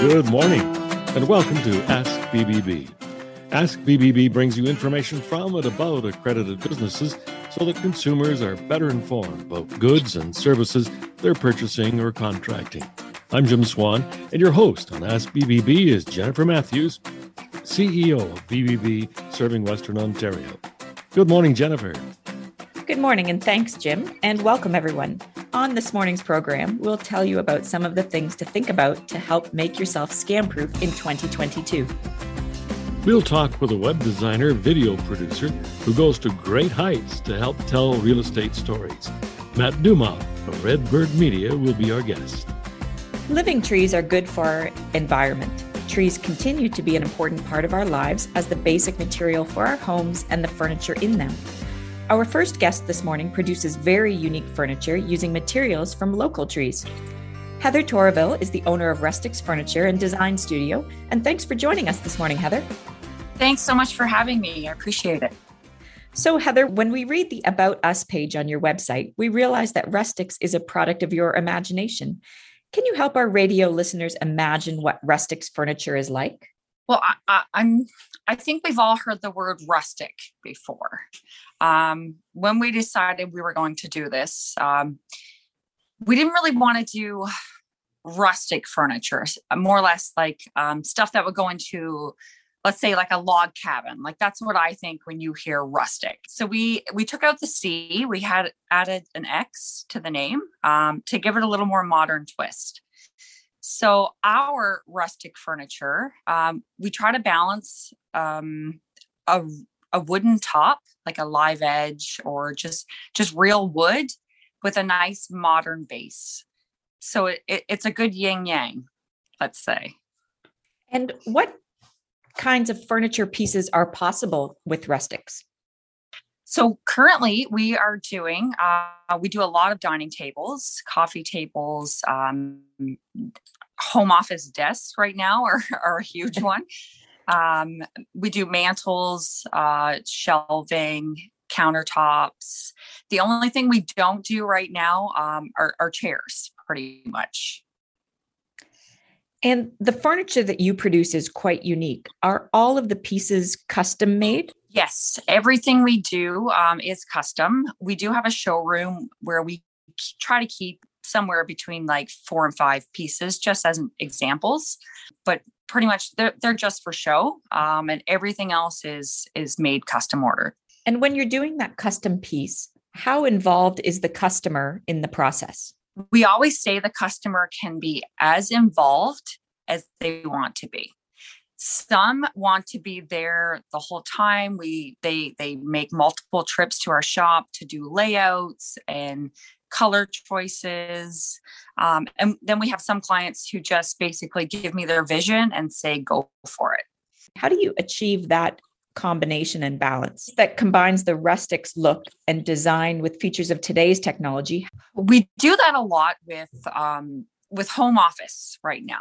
Good morning, and welcome to Ask BBB. Ask BBB brings you information from and about accredited businesses so that consumers are better informed about goods and services they're purchasing or contracting. I'm Jim Swan, and your host on Ask BBB is Jennifer Matthews, CEO of BBB Serving Western Ontario. Good morning, Jennifer. Good morning, and thanks, Jim, and welcome everyone. On this morning's program, we'll tell you about some of the things to think about to help make yourself scam proof in 2022. We'll talk with a web designer, video producer who goes to great heights to help tell real estate stories. Matt Dumont of Redbird Media will be our guest. Living trees are good for our environment. Trees continue to be an important part of our lives as the basic material for our homes and the furniture in them. Our first guest this morning produces very unique furniture using materials from local trees. Heather Torville is the owner of Rustix Furniture and Design Studio, and thanks for joining us this morning, Heather. Thanks so much for having me. I appreciate it. So, Heather, when we read the About Us page on your website, we realize that Rustix is a product of your imagination. Can you help our radio listeners imagine what Rustix furniture is like? Well, I, am I think we've all heard the word rustic before. Um, when we decided we were going to do this, um, we didn't really want to do rustic furniture, more or less like um, stuff that would go into let's say like a log cabin. Like that's what i think when you hear rustic. So we we took out the c we had added an x to the name um, to give it a little more modern twist. So our rustic furniture, um, we try to balance um, a, a wooden top, like a live edge or just just real wood, with a nice modern base. So it, it, it's a good yin yang, let's say. And what kinds of furniture pieces are possible with Rustix? So currently, we are doing uh, we do a lot of dining tables, coffee tables, um, home office desks. Right now are are a huge one. Um, we do mantles, uh, shelving, countertops. The only thing we don't do right now um, are, are chairs, pretty much. And the furniture that you produce is quite unique. Are all of the pieces custom made? Yes, everything we do um, is custom. We do have a showroom where we try to keep somewhere between like four and five pieces, just as examples. But pretty much they're, they're just for show, um, and everything else is is made custom order. And when you're doing that custom piece, how involved is the customer in the process? We always say the customer can be as involved as they want to be. Some want to be there the whole time. We they they make multiple trips to our shop to do layouts and color choices um, and then we have some clients who just basically give me their vision and say go for it. How do you achieve that combination and balance that combines the Rustix look and design with features of today's technology? We do that a lot with um, with home office right now.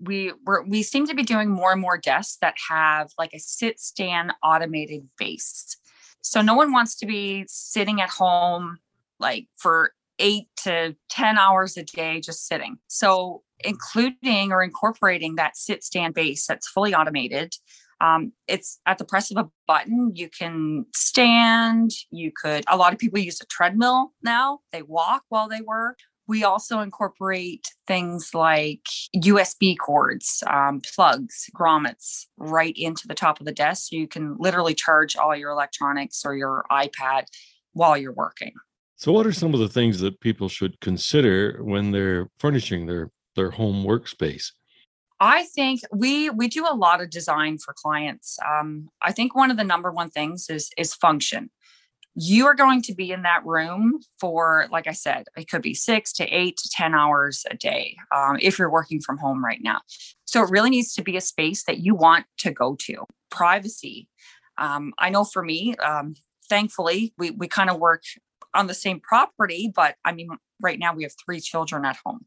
We we're, we seem to be doing more and more desks that have like a sit stand automated base. So no one wants to be sitting at home like for eight to 10 hours a day just sitting so including or incorporating that sit stand base that's fully automated um, it's at the press of a button you can stand you could a lot of people use a treadmill now they walk while they work we also incorporate things like USB cords, um, plugs, grommets right into the top of the desk. So you can literally charge all your electronics or your iPad while you're working. So, what are some of the things that people should consider when they're furnishing their their home workspace? I think we we do a lot of design for clients. Um, I think one of the number one things is is function you are going to be in that room for, like I said, it could be six to eight to 10 hours a day um, if you're working from home right now. So it really needs to be a space that you want to go to. Privacy. Um, I know for me, um, thankfully, we, we kind of work on the same property, but I mean, right now we have three children at home.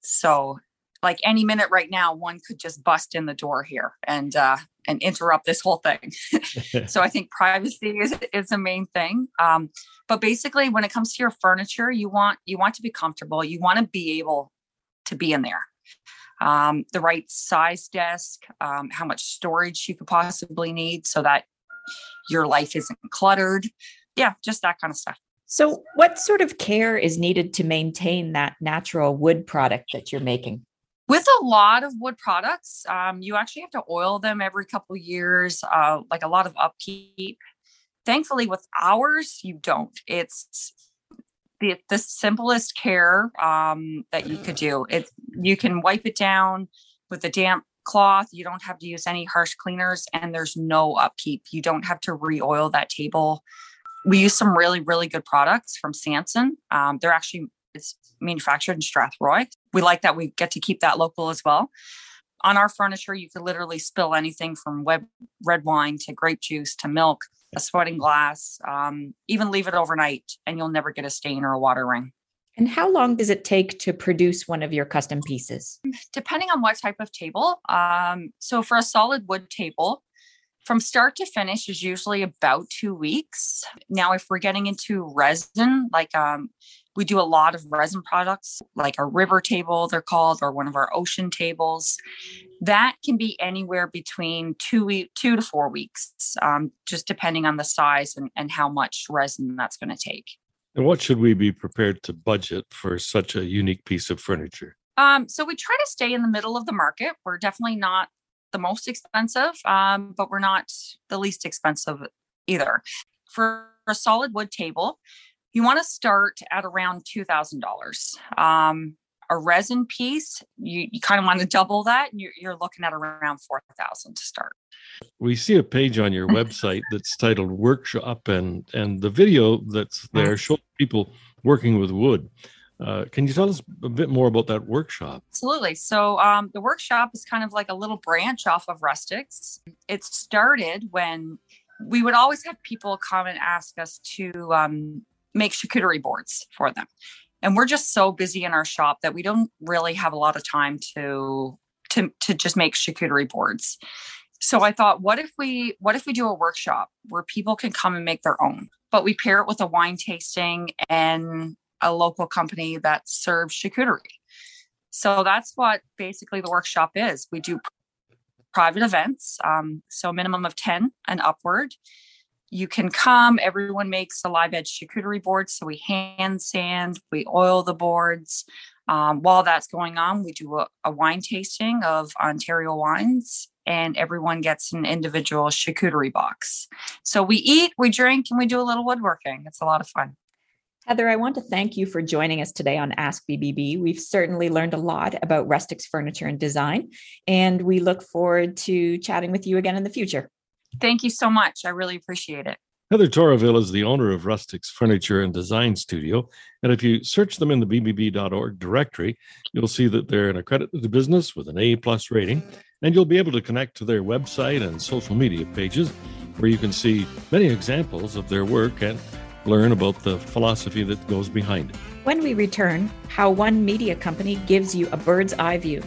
So like any minute right now, one could just bust in the door here and uh, and interrupt this whole thing. so I think privacy is is the main thing. Um, but basically, when it comes to your furniture, you want you want to be comfortable. You want to be able to be in there. um, the right size desk, um, how much storage you could possibly need so that your life isn't cluttered. Yeah, just that kind of stuff. So, what sort of care is needed to maintain that natural wood product that you're making? With a lot of wood products, um, you actually have to oil them every couple years, uh, like a lot of upkeep. Thankfully, with ours, you don't. It's the the simplest care um, that you could do. It you can wipe it down with a damp cloth. You don't have to use any harsh cleaners, and there's no upkeep. You don't have to re-oil that table. We use some really really good products from Sanson. Um, they're actually it's manufactured in Strathroy. We like that we get to keep that local as well. On our furniture, you could literally spill anything from web, red wine to grape juice to milk a sweating glass, um, even leave it overnight and you'll never get a stain or a water ring. And how long does it take to produce one of your custom pieces? Depending on what type of table. Um, so for a solid wood table, from start to finish is usually about two weeks. Now, if we're getting into resin, like um, we do a lot of resin products, like a river table, they're called, or one of our ocean tables. That can be anywhere between two week, two to four weeks, um, just depending on the size and, and how much resin that's going to take. And what should we be prepared to budget for such a unique piece of furniture? Um, so we try to stay in the middle of the market. We're definitely not the most expensive, um, but we're not the least expensive either. For a solid wood table, you want to start at around $2,000. Um, a resin piece, you, you kind of want to double that. You're, you're looking at around 4000 to start. We see a page on your website that's titled Workshop, and, and the video that's there shows people working with wood. Uh, can you tell us a bit more about that workshop? Absolutely. So, um, the workshop is kind of like a little branch off of Rustix. It started when we would always have people come and ask us to um, make charcuterie boards for them. And we're just so busy in our shop that we don't really have a lot of time to to to just make charcuterie boards. So I thought, what if we what if we do a workshop where people can come and make their own, but we pair it with a wine tasting and a local company that serves charcuterie. So that's what basically the workshop is. We do private events, um, so minimum of 10 and upward you can come. Everyone makes a live edge charcuterie board. So we hand sand, we oil the boards. Um, while that's going on, we do a, a, wine tasting of Ontario wines, and everyone gets an individual charcuterie box. So we eat, we drink, and we do a little woodworking. It's a lot of fun. Heather, I want to thank you for joining us today on Ask BBB. We've certainly learned a lot about Rustix furniture and design, and we look forward to chatting with you again in the future. Thank you so much. I really appreciate it. Heather Toroville is the owner of Rustix Furniture and Design Studio. And if you search them in the bbb.org directory, you'll see that they're an accredited business with an A plus rating. And you'll be able to connect to their website and social media pages where you can see many examples of their work and learn about the philosophy that goes behind it. When we return, how one media company gives you a bird's eye view.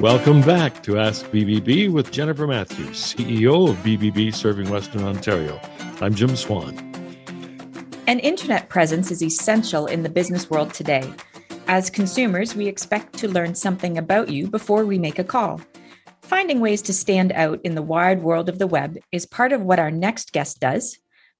Welcome back to Ask BBB with Jennifer Matthews, CEO of BBB Serving Western Ontario. I'm Jim Swan. An internet presence is essential in the business world today. As consumers, we expect to learn something about you before we make a call. Finding ways to stand out in the wide world of the web is part of what our next guest does.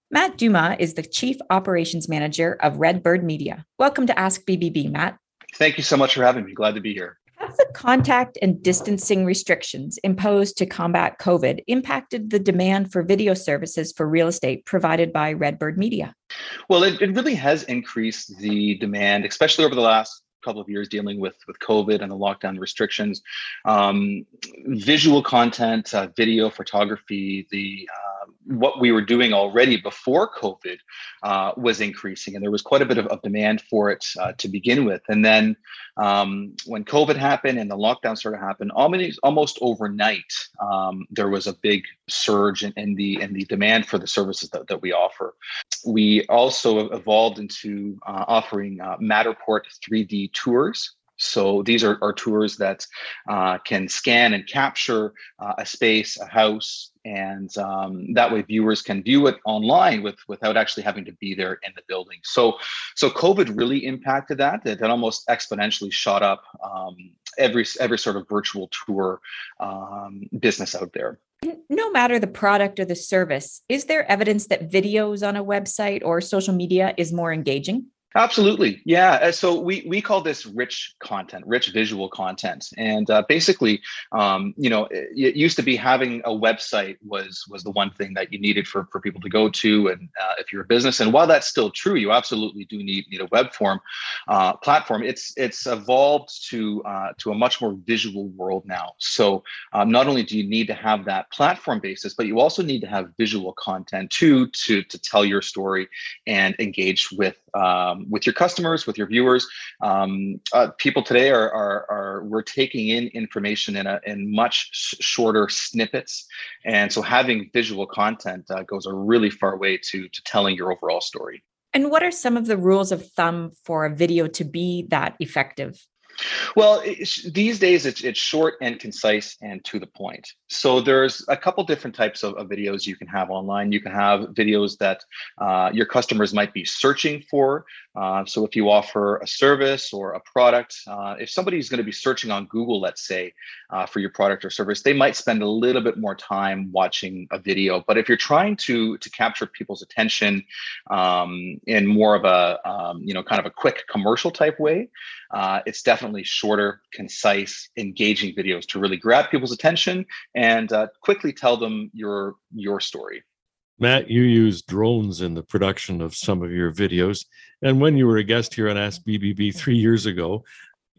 Matt Dumas is the Chief Operations Manager of Redbird Media. Welcome to Ask BBB, Matt. Thank you so much for having me. Glad to be here. Have the contact and distancing restrictions imposed to combat COVID impacted the demand for video services for real estate provided by Redbird Media? Well, it, it really has increased the demand, especially over the last couple of years dealing with with COVID and the lockdown restrictions. Um, visual content, uh, video, photography, the uh, what we were doing already before COVID uh, was increasing, and there was quite a bit of, of demand for it uh, to begin with. And then um, when COVID happened and the lockdown started to happen, almost almost overnight, um, there was a big surge in, in, the in the demand for the services that, that we offer. We also evolved into uh, offering uh, Matterport 3D tours So these are, are tours that uh, can scan and capture uh, a space, a house, and um, that way viewers can view it online with without actually having to be there in the building. So, so COVID really impacted that. It, almost exponentially shot up um, every every sort of virtual tour um, business out there. No matter the product or the service, is there evidence that videos on a website or social media is more engaging? Absolutely, yeah. Uh, so we we call this rich content, rich visual content, and uh, basically, um, you know, it, it, used to be having a website was was the one thing that you needed for for people to go to, and uh, if you're a business, and while that's still true, you absolutely do need need a web form uh, platform. It's it's evolved to uh, to a much more visual world now. So um, not only do you need to have that platform basis, but you also need to have visual content too to to tell your story and engage with um, with your customers, with your viewers. Um, uh, people today are, are, are we're taking in information in a in much sh- shorter snippets, and so having visual content uh, goes a really far way to to telling your overall story. And what are some of the rules of thumb for a video to be that effective? Well, these days it's, it's short and concise and to the point. So there's a couple different types of, of videos you can have online. You can have videos that uh, your customers might be searching for. Uh, so if you offer a service or a product, uh, if somebody's going to be searching on Google, let's say, uh, for your product or service, they might spend a little bit more time watching a video. But if you're trying to to capture people's attention um, in more of a um, you know kind of a quick commercial type way, uh, it's definitely shorter, concise, engaging videos to really grab people's attention and uh, quickly tell them your your story. Matt, you use drones in the production of some of your videos. And when you were a guest here on Ask BBB three years ago,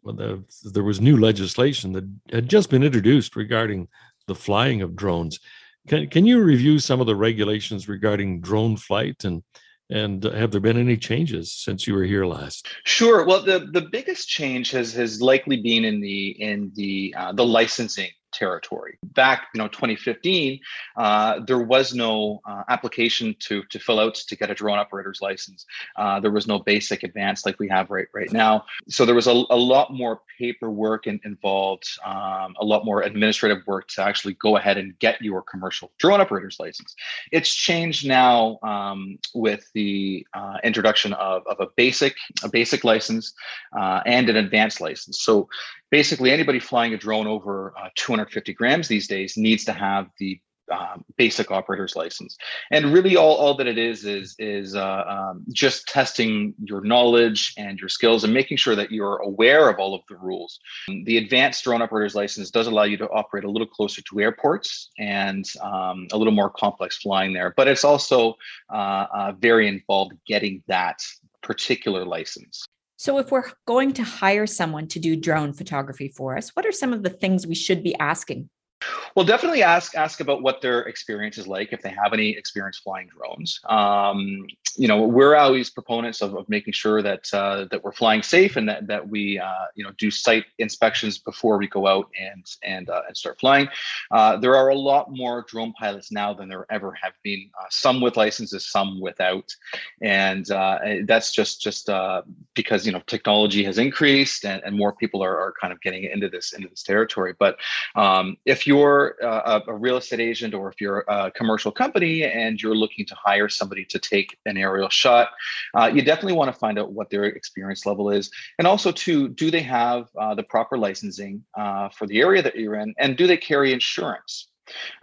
the, there was new legislation that had just been introduced regarding the flying of drones. Can, can you review some of the regulations regarding drone flight and and have there been any changes since you were here last? Sure. Well, the, the biggest change has has likely been in the in the uh, the licensing territory. Back, you know, 2015, uh, there was no uh, application to to fill out to get a drone operator's license. Uh, there was no basic advance like we have right right now. So there was a, a lot more paperwork in, involved, um, a lot more administrative work to actually go ahead and get your commercial drone operator's license. It's changed now um, with the uh, introduction of, of a basic a basic license uh, and an advanced license. So basically anybody flying a drone over uh, 250 grams these days needs to have the um, basic operator's license. And really all, all that it is is is uh, um, just testing your knowledge and your skills and making sure that you're aware of all of the rules. The advanced drone operator's license does allow you to operate a little closer to airports and um, a little more complex flying there but it's also uh, uh, very involved getting that particular license so, if we're going to hire someone to do drone photography for us, what are some of the things we should be asking? Well, definitely ask ask about what their experience is like if they have any experience flying drones. Um, you know, we're always proponents of, of making sure that uh, that we're flying safe and that that we uh, you know do site inspections before we go out and and uh, and start flying. Uh, there are a lot more drone pilots now than there ever have been. Uh, some with licenses, some without, and uh, that's just just because you know technology has increased and, and more people are, are kind of getting into this into this territory. But um, if you're a, a real estate agent or if you're a commercial company and you're looking to hire somebody to take an aerial shot. Uh, you definitely want to find out what their experience level is. And also, too, do they have uh, the proper licensing uh, for the area that you're in? And do they carry insurance?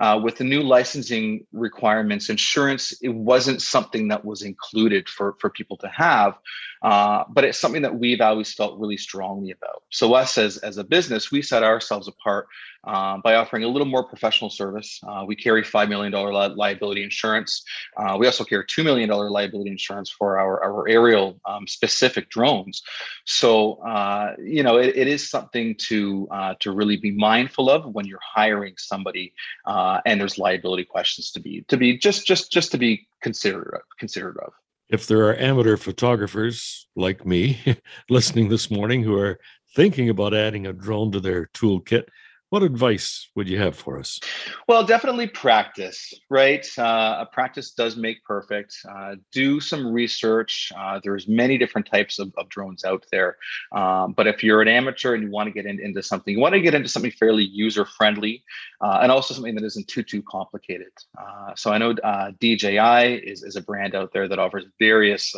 Uh, with the new licensing requirements, insurance it wasn't something that was included for for people to have, uh, but it's something that we've always felt really strongly about. So us as as a business, we set ourselves apart uh, by offering a little more professional service. Uh, we carry $5 million li- liability insurance. Uh, we also carry $2 million liability insurance for our, our aerial um, specific drones. So, uh, you know, it, it is something to, uh, to really be mindful of when you're hiring somebody and there's liability questions to be, to be just, just, just to be considered, considered of if there are amateur photographers like me listening this morning who are thinking about adding a drone to their toolkit, what advice would you have for us? Well, definitely practice, right? Uh, a practice does make perfect. Uh, do some research. Uh, there's many different types of, of drones out there. Um, but if you're an amateur and you want to get in, into something, you want to get into something fairly user friendly uh, and also something that isn't too, too complicated. Uh, so I know uh, DJI is, is a brand out there that offers various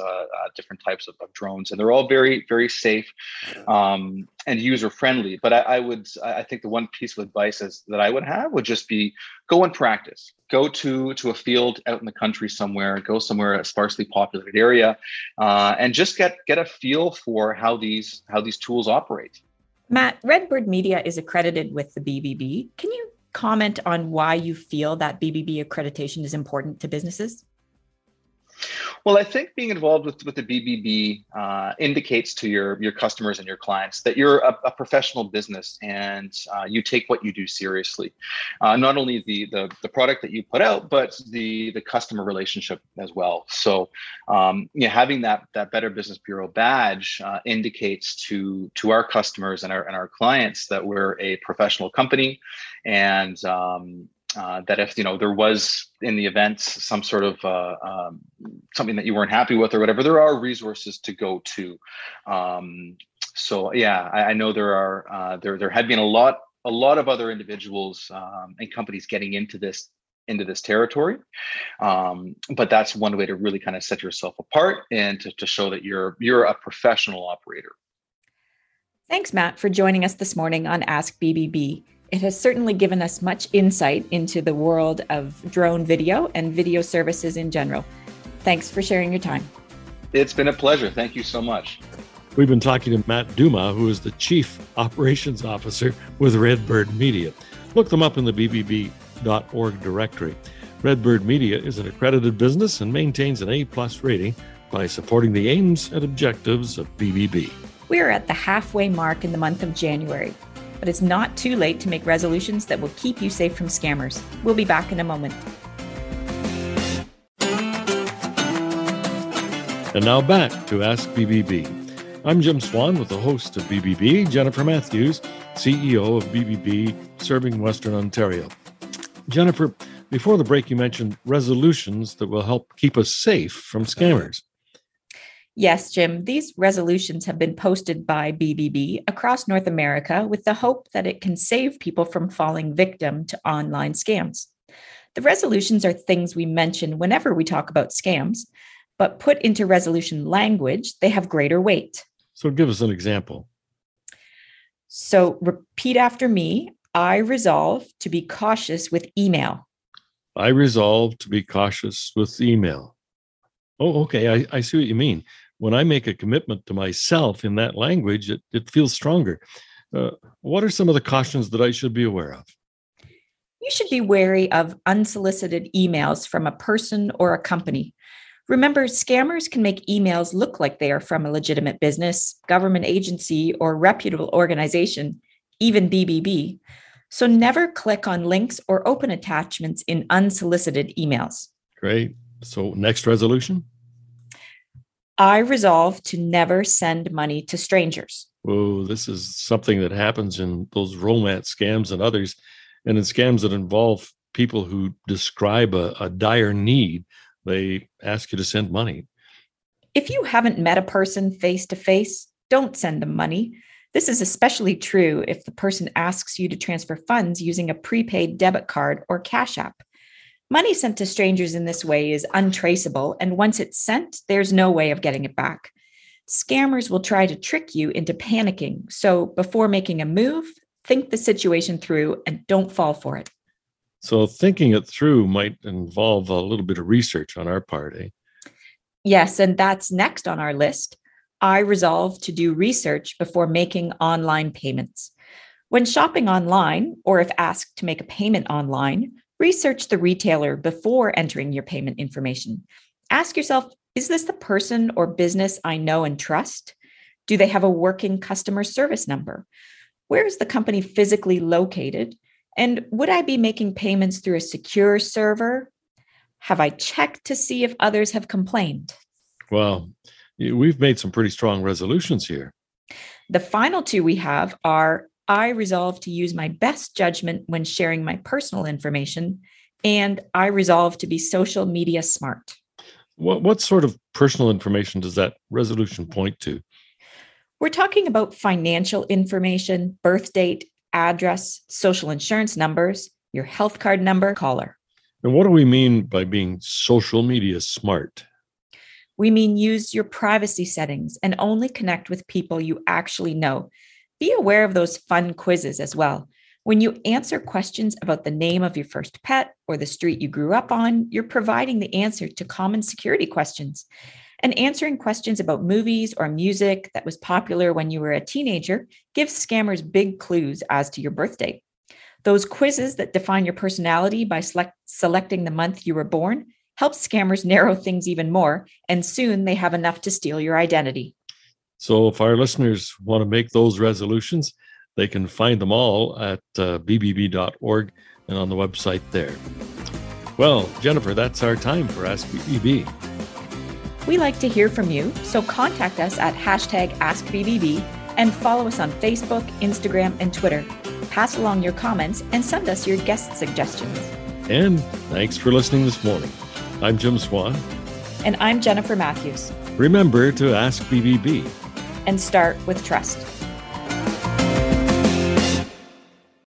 different types of, of, drones, and they're all very, very safe um, and user friendly. But I, I would, I think the one piece of advice is, that I would have would just be go and practice. Go to to a field out in the country somewhere. Go somewhere a sparsely populated area, uh, and just get get a feel for how these how these tools operate. Matt, Redbird Media is accredited with the BBB. Can you comment on why you feel that BBB accreditation is important to businesses? Well, I think being involved with, with the BBB uh, indicates to your, your customers and your clients that you're a, a professional business and uh, you take what you do seriously. Uh, not only the, the, the product that you put out, but the, the customer relationship as well. So, um, having that, that Better Business Bureau badge uh, indicates to, to our customers and our, and our clients that we're a professional company and um, uh, that if you know there was in the events some sort of uh, um, something that you weren't happy with or whatever, there are resources to go to. Um, so yeah, I, I, know there are uh, there there had been a lot a lot of other individuals um, and companies getting into this into this territory. Um, but that's one way to really kind of set yourself apart and to, to show that you're you're a professional operator. Thanks matt for joining us this morning on ask bbb it has certainly given us much insight into the world of drone video and video services in general. Thanks for sharing your time. It's been a pleasure. Thank you so much. We've been talking to Matt Duma, who is the Chief Operations Officer with Redbird Media. Look them up in the BBB.org directory. Redbird Media is an accredited business and maintains an A plus rating by supporting the aims and objectives of BBB. We are at the halfway mark in the month of January but it's not too late to make resolutions that will keep you safe from scammers. We'll be back in a moment. And now back to Ask BBB. I'm Jim Swan with the host of BBB, Jennifer Matthews, CEO of BBB serving Western Ontario. Jennifer, before the break, you mentioned resolutions that will help keep us safe from scammers. Yes, Jim, these resolutions have been posted by BBB across North America with the hope that it can save people from falling victim to online scams. The resolutions are things we mention whenever we talk about scams, but put into resolution language, they have greater weight. So give us an example. So repeat after me I resolve to be cautious with email. I resolve to be cautious with email. Oh, okay. I, I see what you mean when I make a commitment to myself in that language, it, it feels stronger. Uh, what are some of the cautions that I should be aware of? You should be wary of unsolicited emails from a person or a company. Remember, scammers can make emails look like they are from a legitimate business, government agency, or reputable organization, even BBB. So never click on links or open attachments in unsolicited emails. Great. So, next resolution? I resolve to never send money to strangers. Whoa, this is something that happens in those romance scams and others, and in scams that involve people who describe a, a dire need. They ask you to send money. If you haven't met a person face to face, don't send them money. This is especially true if the person asks you to transfer funds using a prepaid debit card or Cash App. Money sent to strangers in this way is untraceable, and once it's sent, there's no way of getting it back. Scammers will try to trick you into panicking. So before making a move, think the situation through and don't fall for it. So thinking it through might involve a little bit of research on our part, eh? Yes, and that's next on our list. I resolve to do research before making online payments. When shopping online, or if asked to make a payment online, Research the retailer before entering your payment information. Ask yourself Is this the person or business I know and trust? Do they have a working customer service number? Where is the company physically located? And would I be making payments through a secure server? Have I checked to see if others have complained? Well, we've made some pretty strong resolutions here. The final two we have are I resolve to use my best judgment when sharing my personal information, and I resolve to be social media smart. What, what sort of personal information does that resolution point to? We're talking about financial information, birth date, address, social insurance numbers, your health card number, caller. And what do we mean by being social media smart? We mean use your privacy settings and only connect with people you actually know. Be aware of those fun quizzes as well. When you answer questions about the name of your first pet or the street you grew up on, you're providing the answer to common security questions. And answering questions about movies or music that was popular when you were a teenager gives scammers big clues as to your birthday. Those quizzes that define your personality by select- selecting the month you were born help scammers narrow things even more, and soon they have enough to steal your identity. So, if our listeners want to make those resolutions, they can find them all at uh, bbb.org and on the website there. Well, Jennifer, that's our time for Ask BBB. We like to hear from you, so contact us at hashtag AskBBB and follow us on Facebook, Instagram, and Twitter. Pass along your comments and send us your guest suggestions. And thanks for listening this morning. I'm Jim Swan. And I'm Jennifer Matthews. Remember to ask BBB and start with trust.